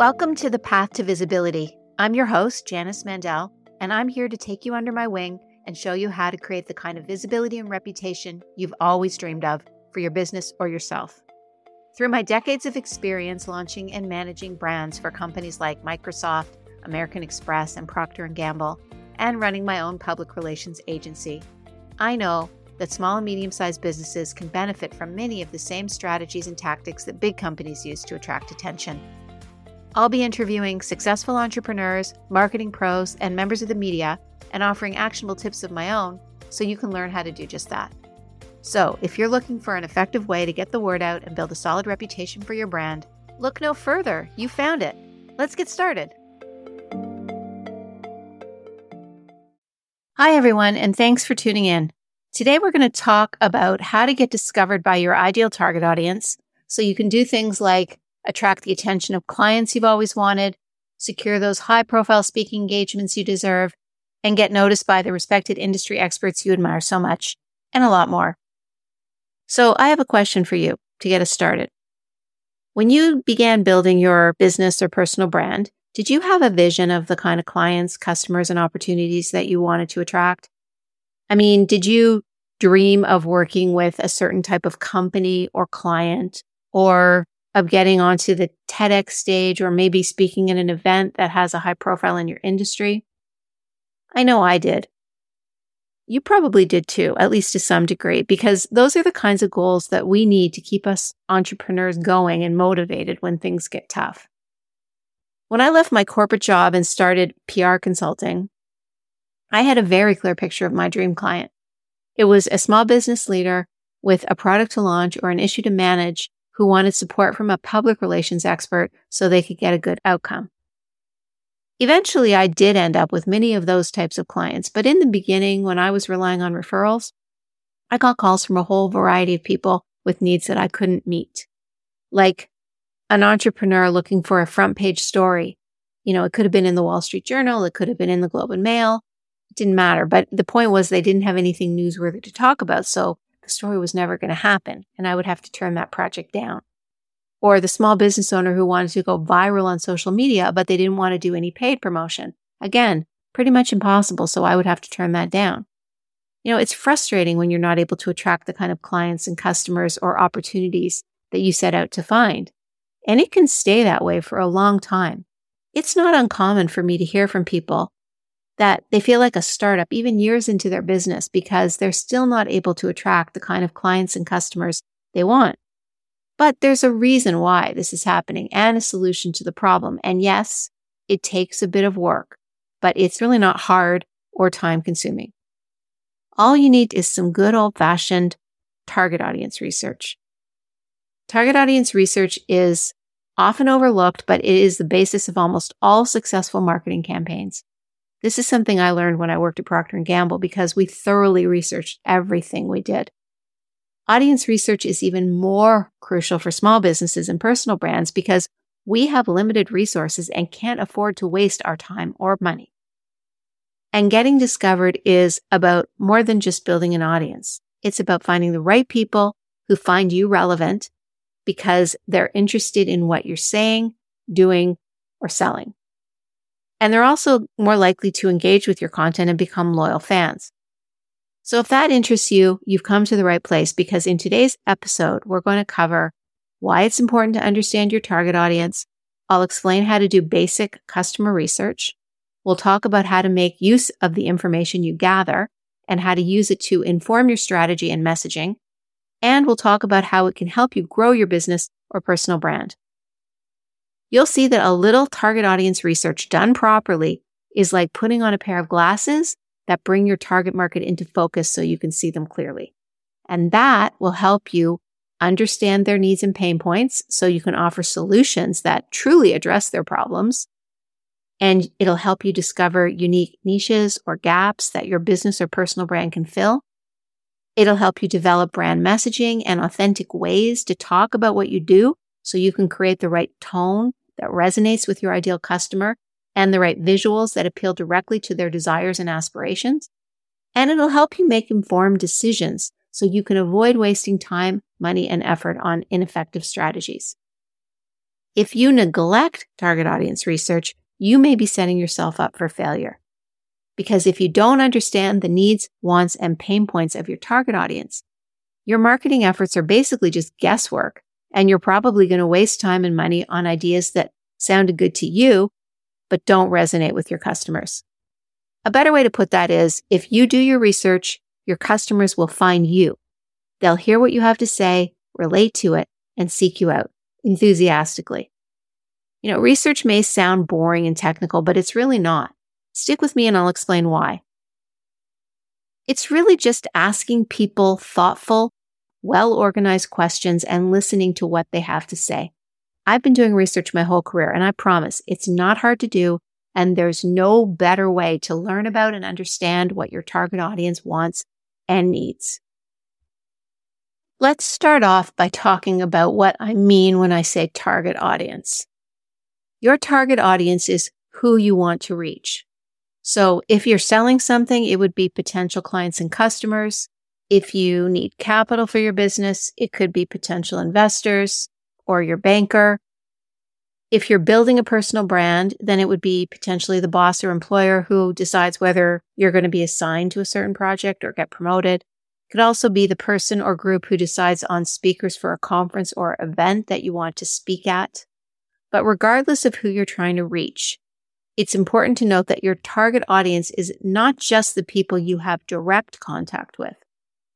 Welcome to the Path to Visibility. I'm your host, Janice Mandel, and I'm here to take you under my wing and show you how to create the kind of visibility and reputation you've always dreamed of for your business or yourself. Through my decades of experience launching and managing brands for companies like Microsoft, American Express, and Procter & Gamble, and running my own public relations agency, I know that small and medium-sized businesses can benefit from many of the same strategies and tactics that big companies use to attract attention. I'll be interviewing successful entrepreneurs, marketing pros, and members of the media and offering actionable tips of my own so you can learn how to do just that. So, if you're looking for an effective way to get the word out and build a solid reputation for your brand, look no further. You found it. Let's get started. Hi, everyone, and thanks for tuning in. Today, we're going to talk about how to get discovered by your ideal target audience so you can do things like attract the attention of clients you've always wanted, secure those high profile speaking engagements you deserve, and get noticed by the respected industry experts you admire so much, and a lot more. So I have a question for you to get us started. When you began building your business or personal brand, did you have a vision of the kind of clients, customers, and opportunities that you wanted to attract? I mean, did you dream of working with a certain type of company or client or of getting onto the TEDx stage or maybe speaking in an event that has a high profile in your industry? I know I did. You probably did too, at least to some degree, because those are the kinds of goals that we need to keep us entrepreneurs going and motivated when things get tough. When I left my corporate job and started PR consulting, I had a very clear picture of my dream client. It was a small business leader with a product to launch or an issue to manage who wanted support from a public relations expert so they could get a good outcome. Eventually, I did end up with many of those types of clients, but in the beginning, when I was relying on referrals, I got calls from a whole variety of people with needs that I couldn't meet. Like an entrepreneur looking for a front page story. You know, it could have been in the Wall Street Journal, it could have been in the Globe and Mail. It didn't matter. But the point was they didn't have anything newsworthy to talk about. So story was never going to happen and I would have to turn that project down. Or the small business owner who wanted to go viral on social media, but they didn't want to do any paid promotion. Again, pretty much impossible. So I would have to turn that down. You know, it's frustrating when you're not able to attract the kind of clients and customers or opportunities that you set out to find. And it can stay that way for a long time. It's not uncommon for me to hear from people that they feel like a startup even years into their business because they're still not able to attract the kind of clients and customers they want. But there's a reason why this is happening and a solution to the problem. And yes, it takes a bit of work, but it's really not hard or time consuming. All you need is some good old fashioned target audience research. Target audience research is often overlooked, but it is the basis of almost all successful marketing campaigns. This is something I learned when I worked at Procter & Gamble because we thoroughly researched everything we did. Audience research is even more crucial for small businesses and personal brands because we have limited resources and can't afford to waste our time or money. And getting discovered is about more than just building an audience. It's about finding the right people who find you relevant because they're interested in what you're saying, doing, or selling. And they're also more likely to engage with your content and become loyal fans. So if that interests you, you've come to the right place because in today's episode, we're going to cover why it's important to understand your target audience. I'll explain how to do basic customer research. We'll talk about how to make use of the information you gather and how to use it to inform your strategy and messaging. And we'll talk about how it can help you grow your business or personal brand you'll see that a little target audience research done properly is like putting on a pair of glasses that bring your target market into focus so you can see them clearly. And that will help you understand their needs and pain points so you can offer solutions that truly address their problems. And it'll help you discover unique niches or gaps that your business or personal brand can fill. It'll help you develop brand messaging and authentic ways to talk about what you do so you can create the right tone that resonates with your ideal customer and the right visuals that appeal directly to their desires and aspirations. And it'll help you make informed decisions so you can avoid wasting time, money, and effort on ineffective strategies. If you neglect target audience research, you may be setting yourself up for failure. Because if you don't understand the needs, wants, and pain points of your target audience, your marketing efforts are basically just guesswork, and you're probably going to waste time and money on ideas that sounded good to you, but don't resonate with your customers. A better way to put that is if you do your research, your customers will find you. They'll hear what you have to say, relate to it, and seek you out enthusiastically. You know, research may sound boring and technical, but it's really not. Stick with me and I'll explain why. It's really just asking people thoughtful, well organized questions and listening to what they have to say. I've been doing research my whole career and I promise it's not hard to do. And there's no better way to learn about and understand what your target audience wants and needs. Let's start off by talking about what I mean when I say target audience. Your target audience is who you want to reach. So if you're selling something, it would be potential clients and customers. If you need capital for your business, it could be potential investors or your banker. If you're building a personal brand, then it would be potentially the boss or employer who decides whether you're going to be assigned to a certain project or get promoted. It could also be the person or group who decides on speakers for a conference or event that you want to speak at. But regardless of who you're trying to reach, it's important to note that your target audience is not just the people you have direct contact with.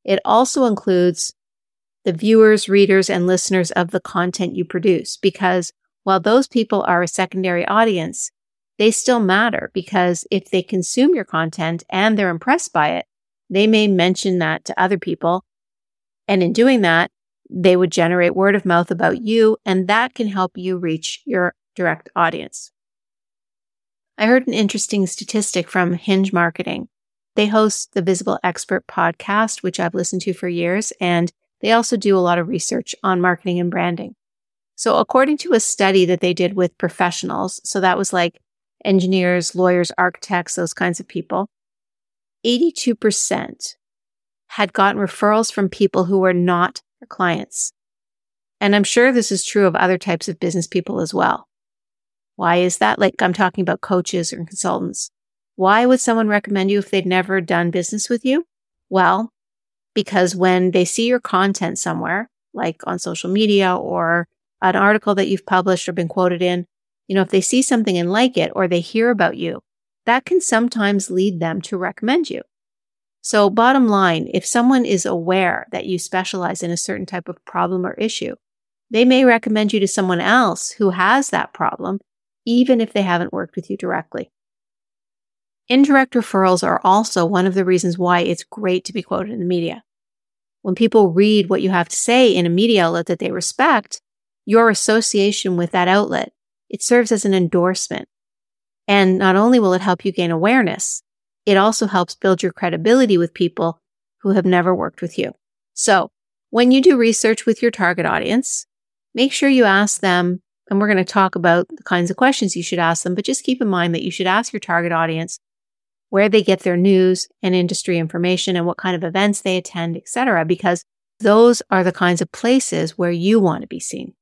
It also includes the viewers, readers, and listeners of the content you produce because while those people are a secondary audience, they still matter because if they consume your content and they're impressed by it, they may mention that to other people. And in doing that, they would generate word of mouth about you, and that can help you reach your direct audience. I heard an interesting statistic from Hinge Marketing. They host the Visible Expert podcast, which I've listened to for years, and they also do a lot of research on marketing and branding. So according to a study that they did with professionals, so that was like engineers, lawyers, architects, those kinds of people, 82% had gotten referrals from people who were not their clients. And I'm sure this is true of other types of business people as well. Why is that? Like I'm talking about coaches or consultants. Why would someone recommend you if they'd never done business with you? Well, because when they see your content somewhere, like on social media or an article that you've published or been quoted in, you know, if they see something and like it or they hear about you, that can sometimes lead them to recommend you. So bottom line, if someone is aware that you specialize in a certain type of problem or issue, they may recommend you to someone else who has that problem, even if they haven't worked with you directly. Indirect referrals are also one of the reasons why it's great to be quoted in the media. When people read what you have to say in a media outlet that they respect, your association with that outlet, it serves as an endorsement. And not only will it help you gain awareness, it also helps build your credibility with people who have never worked with you. So when you do research with your target audience, make sure you ask them, and we're going to talk about the kinds of questions you should ask them, but just keep in mind that you should ask your target audience where they get their news and industry information and what kind of events they attend, etc., because those are the kinds of places where you want to be seen.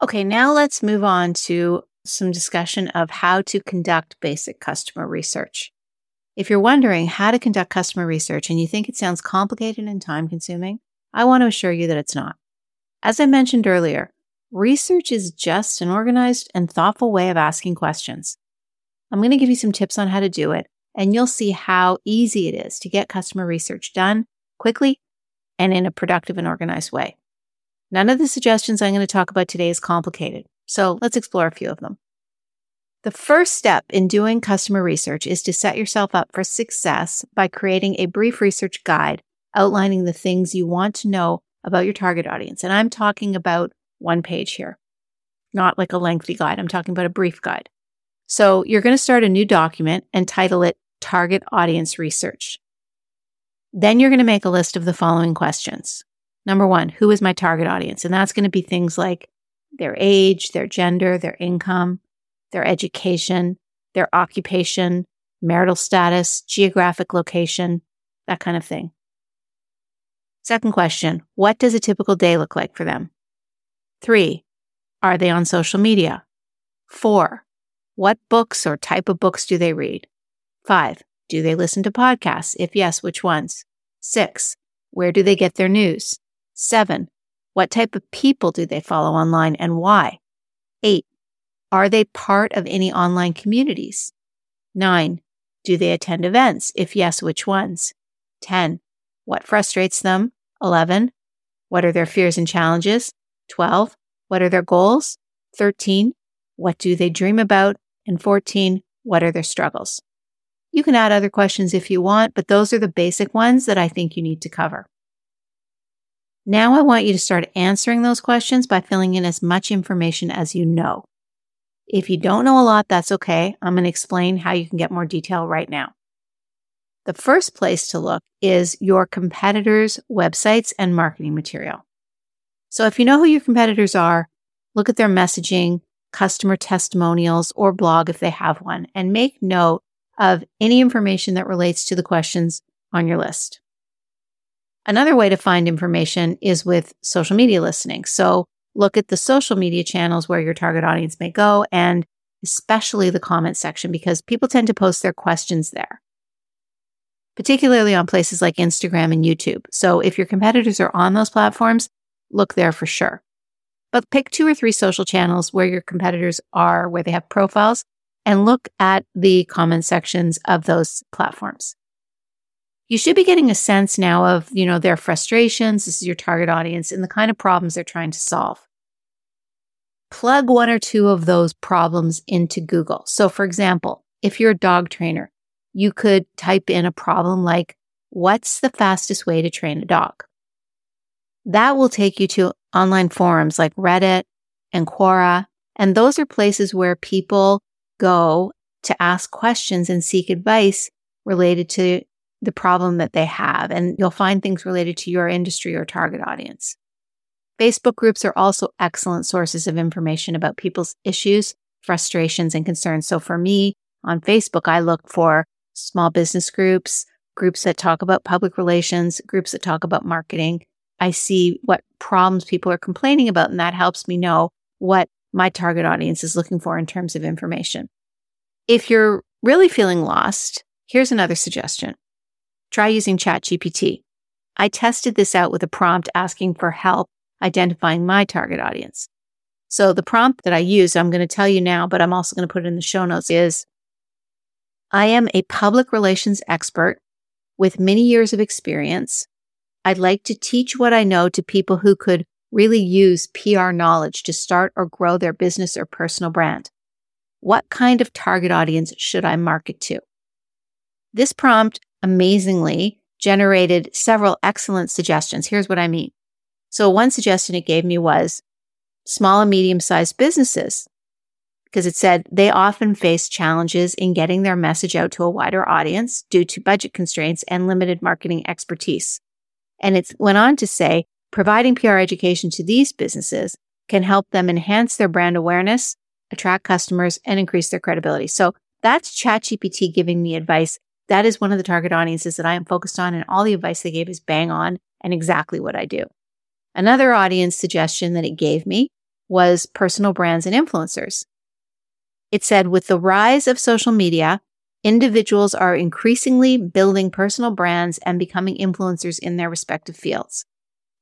Okay, now let's move on to some discussion of how to conduct basic customer research. If you're wondering how to conduct customer research and you think it sounds complicated and time consuming, I want to assure you that it's not. As I mentioned earlier, research is just an organized and thoughtful way of asking questions. I'm going to give you some tips on how to do it, and you'll see how easy it is to get customer research done quickly and in a productive and organized way. None of the suggestions I'm going to talk about today is complicated, so let's explore a few of them. The first step in doing customer research is to set yourself up for success by creating a brief research guide outlining the things you want to know about your target audience. And I'm talking about one page here, not like a lengthy guide. I'm talking about a brief guide. So you're going to start a new document and title it Target Audience Research. Then you're going to make a list of the following questions. Number one, who is my target audience? And that's going to be things like their age, their gender, their income, their education, their occupation, marital status, geographic location, that kind of thing. Second question, what does a typical day look like for them? Three, Are they on social media? Four, what books or type of books do they read? Five, do they listen to podcasts? If yes, which ones? Six, where do they get their news? Seven, what type of people do they follow online and why? Eight, are they part of any online communities? Nine, do they attend events? If yes, which ones? 10. What frustrates them? 11. What are their fears and challenges? 12. What are their goals? 13. What do they dream about? And 14, what are their struggles? You can add other questions if you want, but those are the basic ones that I think you need to cover. Now I want you to start answering those questions by filling in as much information as you know. If you don't know a lot, that's okay. I'm going to explain how you can get more detail right now. The first place to look is your competitors' websites and marketing material. So if you know who your competitors are, look at their messaging, customer testimonials, or blog if they have one, and make note of any information that relates to the questions on your list. Another way to find information is with social media listening. So look at the social media channels where your target audience may go and especially the comment section because people tend to post their questions there, particularly on places like Instagram and YouTube. So if your competitors are on those platforms, look there for sure. But pick two or three social channels where your competitors are, where they have profiles, and look at the comment sections of those platforms. You should be getting a sense now of, you know, their frustrations. This is your target audience and the kind of problems they're trying to solve. Plug one or two of those problems into Google. So, for example, if you're a dog trainer, you could type in a problem like, What's the fastest way to train a dog? That will take you to online forums like Reddit and Quora. And those are places where people go to ask questions and seek advice related to the problem that they have. And you'll find things related to your industry or target audience. Facebook groups are also excellent sources of information about people's issues, frustrations, and concerns. So for me on Facebook, I look for small business groups, groups that talk about public relations, groups that talk about marketing, I see what problems people are complaining about, and that helps me know what my target audience is looking for in terms of information. If you're really feeling lost, here's another suggestion. Try using ChatGPT. I tested this out with a prompt asking for help identifying my target audience. So the prompt that I use, I'm going to tell you now, but I'm also going to put it in the show notes is I am a public relations expert with many years of experience I'd like to teach what I know to people who could really use PR knowledge to start or grow their business or personal brand. What kind of target audience should I market to? This prompt amazingly generated several excellent suggestions. Here's what I mean. So one suggestion it gave me was small and medium sized businesses because it said they often face challenges in getting their message out to a wider audience due to budget constraints and limited marketing expertise. And it went on to say, providing PR education to these businesses can help them enhance their brand awareness, attract customers, and increase their credibility. So that's ChatGPT giving me advice. That is one of the target audiences that I am focused on, and all the advice they gave is bang on and exactly what I do. Another audience suggestion that it gave me was personal brands and influencers. It said, with the rise of social media, individuals are increasingly building personal brands and becoming influencers in their respective fields.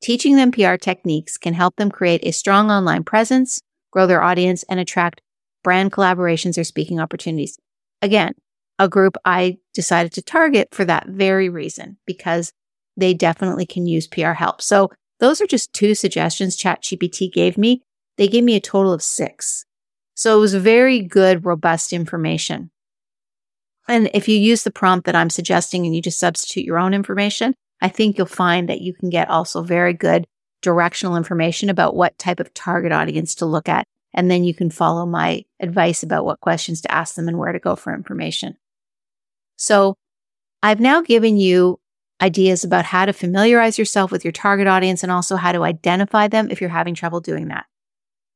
Teaching them PR techniques can help them create a strong online presence, grow their audience, and attract brand collaborations or speaking opportunities. Again, a group I decided to target for that very reason because they definitely can use PR help. So those are just two suggestions ChatGPT gave me. They gave me a total of six. So it was very good, robust information. And if you use the prompt that I'm suggesting and you just substitute your own information, I think you'll find that you can get also very good directional information about what type of target audience to look at. And then you can follow my advice about what questions to ask them and where to go for information. So I've now given you ideas about how to familiarize yourself with your target audience and also how to identify them if you're having trouble doing that.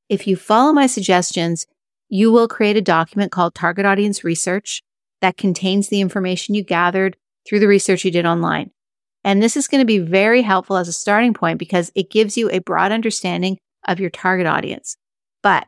If you follow my suggestions, you will create a document called Target Audience Research that contains the information you gathered through the research you did online. And this is going to be very helpful as a starting point because it gives you a broad understanding of your target audience. but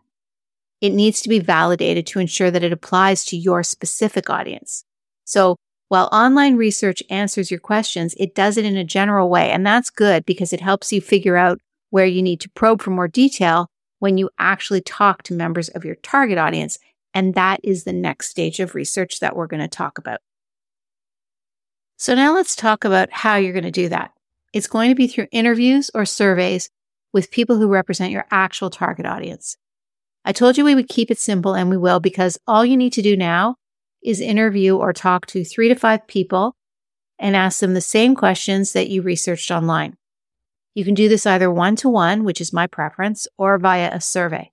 it needs to be validated to ensure that it applies to your specific audience. So while online research answers your questions, it does it in a general way. And that's good because it helps you figure out where you need to probe for more detail when you actually talk to members of your target audience. And that is the next stage of research that we're going to talk about. So now let's talk about how you're going to do that. It's going to be through interviews or surveys with people who represent your actual target audience. I told you we would keep it simple and we will because all you need to do now is interview or talk to three to five people and ask them the same questions that you researched online. You can do this either one to one, which is my preference, or via a survey.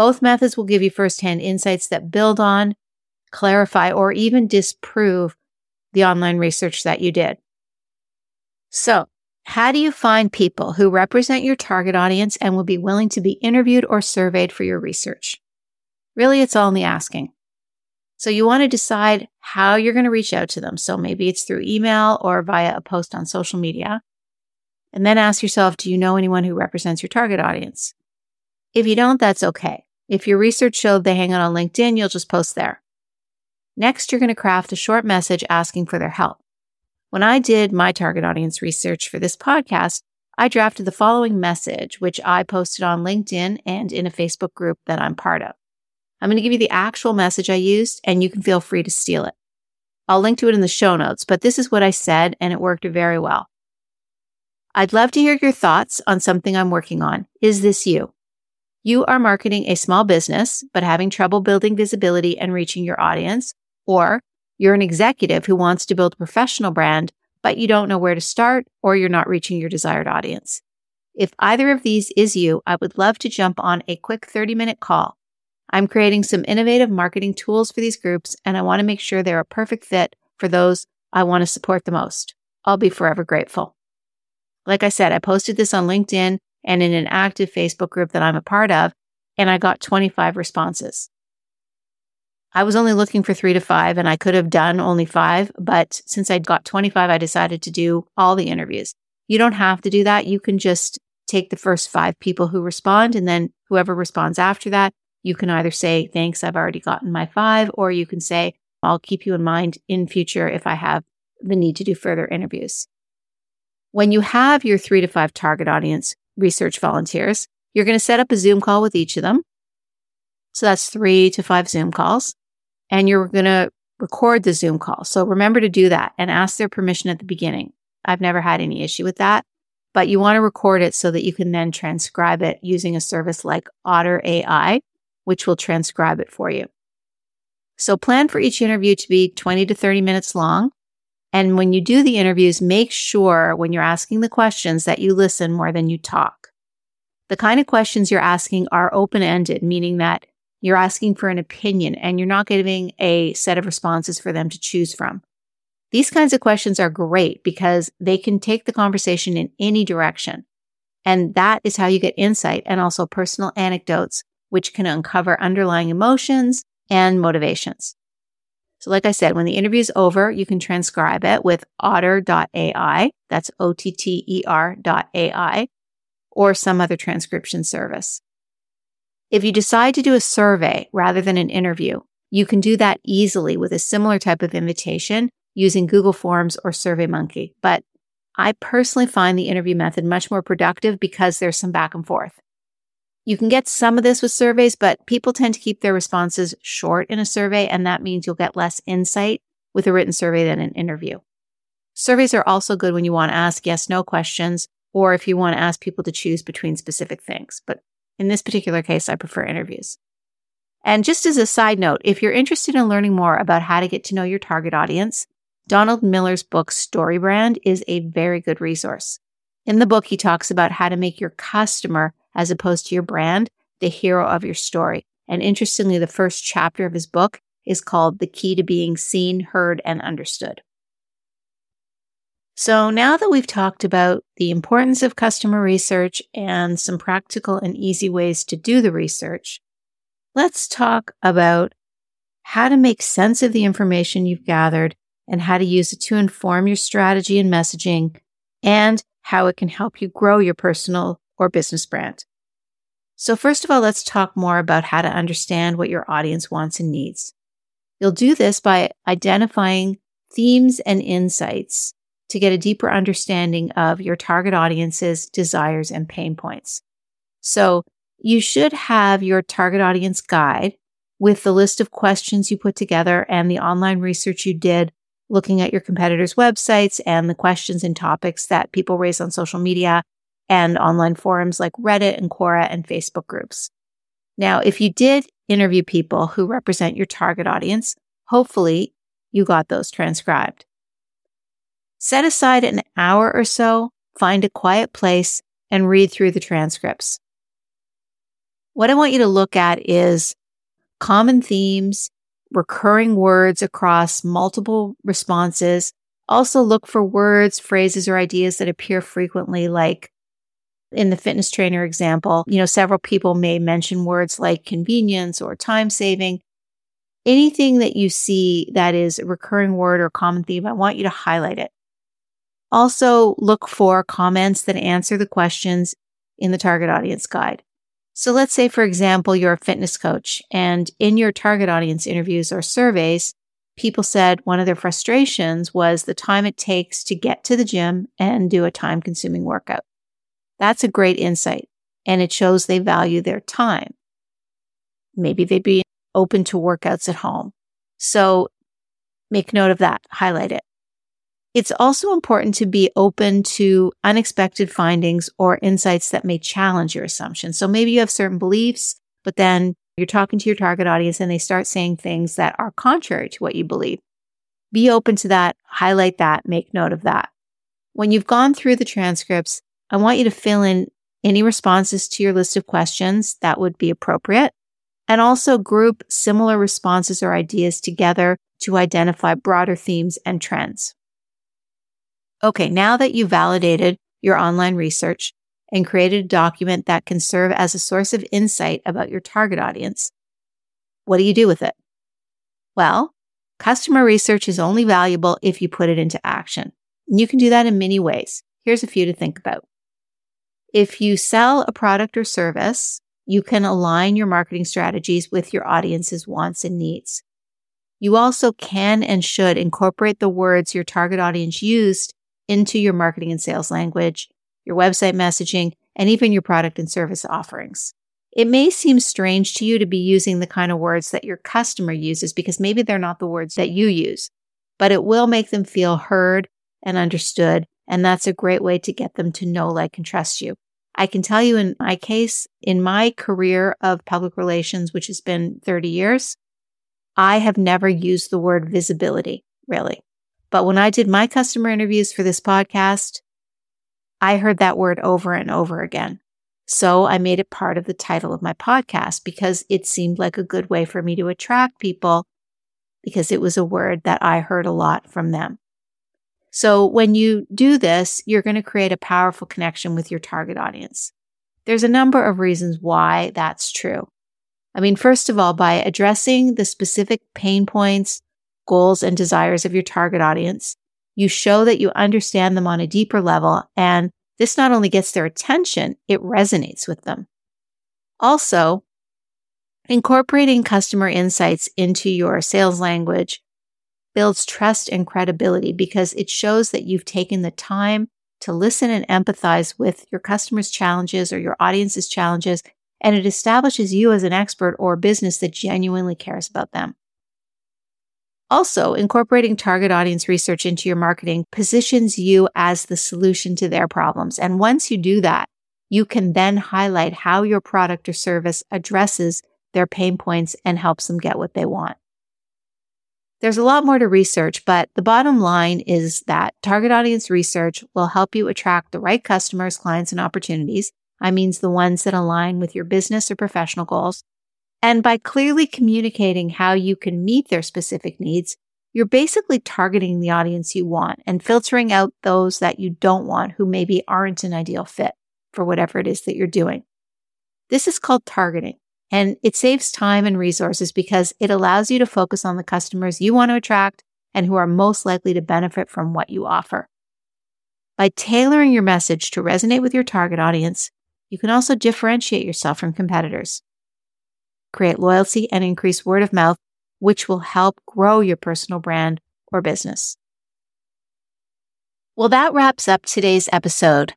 Both methods will give you firsthand insights that build on, clarify, or even disprove the online research that you did. So, how do you find people who represent your target audience and will be willing to be interviewed or surveyed for your research? Really, it's all in the asking. So you want to decide how you're going to reach out to them. So maybe it's through email or via a post on social media. And then ask yourself, do you know anyone who represents your target audience? If you don't, that's okay. If your research showed they hang out on LinkedIn, you'll just post there. Next, you're going to craft a short message asking for their help. When I did my target audience research for this podcast, I drafted the following message, which I posted on LinkedIn and in a Facebook group that I'm part of. I'm going to give you the actual message I used, and you can feel free to steal it. I'll link to it in the show notes, but this is what I said, and it worked very well. I'd love to hear your thoughts on something I'm working on. Is this you? You are marketing a small business, but having trouble building visibility and reaching your audience, or you're an executive who wants to build a professional brand, but you don't know where to start, or you're not reaching your desired audience. If either of these is you, I would love to jump on a quick 30 minute call. I'm creating some innovative marketing tools for these groups, and I want to make sure they're a perfect fit for those I want to support the most. I'll be forever grateful. Like I said, I posted this on LinkedIn and in an active Facebook group that I'm a part of, and I got 25 responses. I was only looking for three to five, and I could have done only five, but since I got 25, I decided to do all the interviews. You don't have to do that. You can just take the first five people who respond, and then whoever responds after that, you can either say, Thanks, I've already gotten my five, or you can say, I'll keep you in mind in future if I have the need to do further interviews. When you have your three to five target audience research volunteers, you're going to set up a Zoom call with each of them. So that's three to five Zoom calls. And you're going to record the Zoom call. So remember to do that and ask their permission at the beginning. I've never had any issue with that, but you want to record it so that you can then transcribe it using a service like Otter AI, which will transcribe it for you. So plan for each interview to be 20 to 30 minutes long. And when you do the interviews, make sure when you're asking the questions that you listen more than you talk. The kind of questions you're asking are open ended, meaning that you're asking for an opinion and you're not giving a set of responses for them to choose from. These kinds of questions are great because they can take the conversation in any direction. And that is how you get insight and also personal anecdotes, which can uncover underlying emotions and motivations. So, like I said, when the interview is over, you can transcribe it with otter.ai. That's O T T E R.ai or some other transcription service. If you decide to do a survey rather than an interview, you can do that easily with a similar type of invitation using Google Forms or SurveyMonkey. But I personally find the interview method much more productive because there's some back and forth. You can get some of this with surveys, but people tend to keep their responses short in a survey, and that means you'll get less insight with a written survey than an interview. Surveys are also good when you want to ask yes no questions or if you want to ask people to choose between specific things. But in this particular case, I prefer interviews. And just as a side note, if you're interested in learning more about how to get to know your target audience, Donald Miller's book StoryBrand is a very good resource. In the book, he talks about how to make your customer as opposed to your brand, the hero of your story. And interestingly, the first chapter of his book is called The Key to Being Seen, Heard, and Understood. So now that we've talked about the importance of customer research and some practical and easy ways to do the research, let's talk about how to make sense of the information you've gathered and how to use it to inform your strategy and messaging and how it can help you grow your personal or business brand. So, first of all, let's talk more about how to understand what your audience wants and needs. You'll do this by identifying themes and insights to get a deeper understanding of your target audience's desires and pain points. So, you should have your target audience guide with the list of questions you put together and the online research you did looking at your competitors' websites and the questions and topics that people raise on social media and online forums like Reddit and Quora and Facebook groups. Now, if you did interview people who represent your target audience, hopefully you got those transcribed. Set aside an hour or so, find a quiet place, and read through the transcripts. What I want you to look at is common themes, recurring words across multiple responses. Also look for words, phrases, or ideas that appear frequently, like in the fitness trainer example, you know, several people may mention words like convenience or time saving. Anything that you see that is a recurring word or common theme, I want you to highlight it. Also look for comments that answer the questions in the target audience guide. So let's say, for example, you're a fitness coach and in your target audience interviews or surveys, people said one of their frustrations was the time it takes to get to the gym and do a time consuming workout. That's a great insight and it shows they value their time. Maybe they'd be open to workouts at home. So make note of that, highlight it. It's also important to be open to unexpected findings or insights that may challenge your assumptions. So maybe you have certain beliefs, but then you're talking to your target audience and they start saying things that are contrary to what you believe. Be open to that, highlight that, make note of that. When you've gone through the transcripts, I want you to fill in any responses to your list of questions that would be appropriate and also group similar responses or ideas together to identify broader themes and trends. Okay, now that you've validated your online research and created a document that can serve as a source of insight about your target audience, what do you do with it? Well, customer research is only valuable if you put it into action. And you can do that in many ways. Here's a few to think about. If you sell a product or service, you can align your marketing strategies with your audience's wants and needs. You also can and should incorporate the words your target audience used into your marketing and sales language, your website messaging, and even your product and service offerings. It may seem strange to you to be using the kind of words that your customer uses because maybe they're not the words that you use, but it will make them feel heard and understood and that's a great way to get them to know, like, and trust you. I can tell you in my case, in my career of public relations, which has been 30 years, I have never used the word visibility, really. But when I did my customer interviews for this podcast, I heard that word over and over again. So I made it part of the title of my podcast because it seemed like a good way for me to attract people because it was a word that I heard a lot from them. So when you do this, you're going to create a powerful connection with your target audience. There's a number of reasons why that's true. I mean, first of all, by addressing the specific pain points, goals, and desires of your target audience, you show that you understand them on a deeper level. And this not only gets their attention, it resonates with them. Also, incorporating customer insights into your sales language builds trust and credibility because it shows that you've taken the time to listen and empathize with your customers' challenges or your audience's challenges, and it establishes you as an expert or business that genuinely cares about them. Also, incorporating target audience research into your marketing positions you as the solution to their problems. And once you do that, you can then highlight how your product or service addresses their pain points and helps them get what they want. There's a lot more to research, but the bottom line is that target audience research will help you attract the right customers, clients, and opportunities. I means the ones that align with your business or professional goals. And by clearly communicating how you can meet their specific needs, you're basically targeting the audience you want and filtering out those that you don't want who maybe aren't an ideal fit for whatever it is that you're doing. This is called targeting. And it saves time and resources because it allows you to focus on the customers you want to attract and who are most likely to benefit from what you offer. By tailoring your message to resonate with your target audience, You can also differentiate yourself from competitors. Create loyalty and increase word of mouth, which will help grow your personal brand or business. Well, that wraps up today's episode.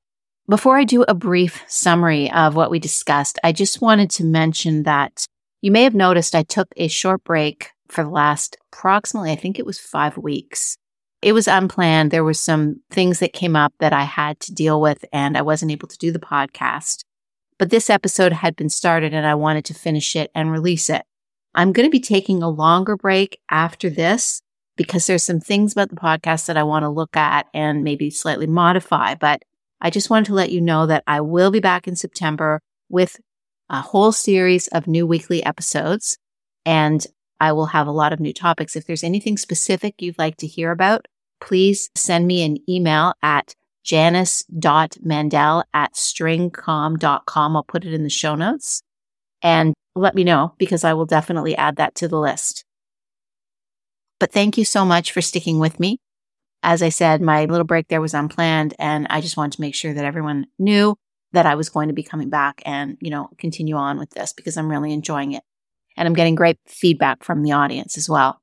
Before I do a brief summary of what we discussed, I just wanted to mention that you may have noticed I took a short break for the last approximately, I think it was five weeks. It was unplanned. There were some things that came up that I had to deal with and I wasn't able to do the podcast. But this episode had been started and I wanted to finish it and release it. I'm going to be taking a longer break after this because there's some things about the podcast that I want to look at and maybe slightly modify. But I just wanted to let you know that I will be back in September with a whole series of new weekly episodes. And I will have a lot of new topics. If there's anything specific you'd like to hear about, please send me an email at janice.mandel at stringcom.com. I'll put it in the show notes and let me know because I will definitely add that to the list. But thank you so much for sticking with me. As I said, my little break there was unplanned and I just wanted to make sure that everyone knew that I was going to be coming back and, you know, continue on with this because I'm really enjoying it. And I'm getting great feedback from the audience as well.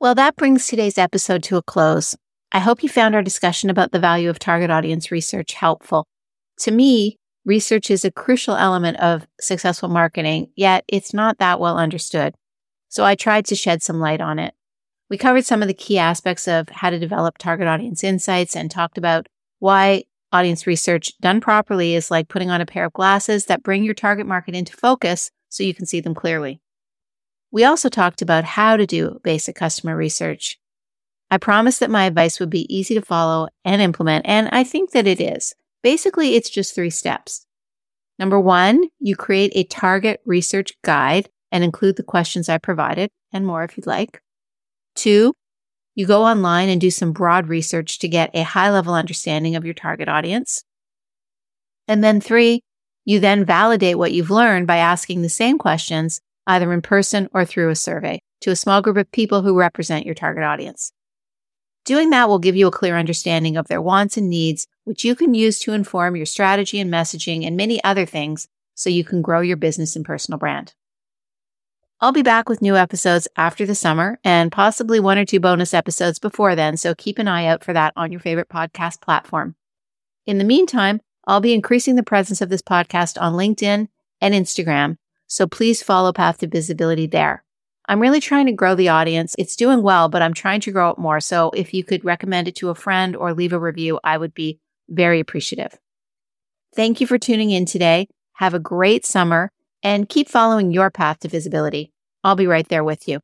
Well, that brings today's episode to a close. I hope you found our discussion about the value of target audience research helpful. To me, research is a crucial element of successful marketing, yet it's not that well understood. So I tried to shed some light on it. We covered some of the key aspects of how to develop target audience insights and talked about why audience research done properly is like putting on a pair of glasses that bring your target market into focus so you can see them clearly. We also talked about how to do basic customer research. I promised that my advice would be easy to follow and implement, and I think that it is. Basically, it's just three steps. Number one, you create a target research guide and include the questions I provided and more if you'd like. Two, you go online and do some broad research to get a high level understanding of your target audience. And then three, you then validate what you've learned by asking the same questions, either in person or through a survey, to a small group of people who represent your target audience. Doing that will give you a clear understanding of their wants and needs, which you can use to inform your strategy and messaging and many other things so you can grow your business and personal brand. I'll be back with new episodes after the summer and possibly one or two bonus episodes before then, so keep an eye out for that on your favorite podcast platform. In the meantime, I'll be increasing the presence of this podcast on LinkedIn and Instagram, so please follow Path to Visibility there. I'm really trying to grow the audience. It's doing well, but I'm trying to grow it more. So if you could recommend it to a friend or leave a review, I would be very appreciative. Thank you for tuning in today. Have a great summer and keep following your path to visibility. I'll be right there with you.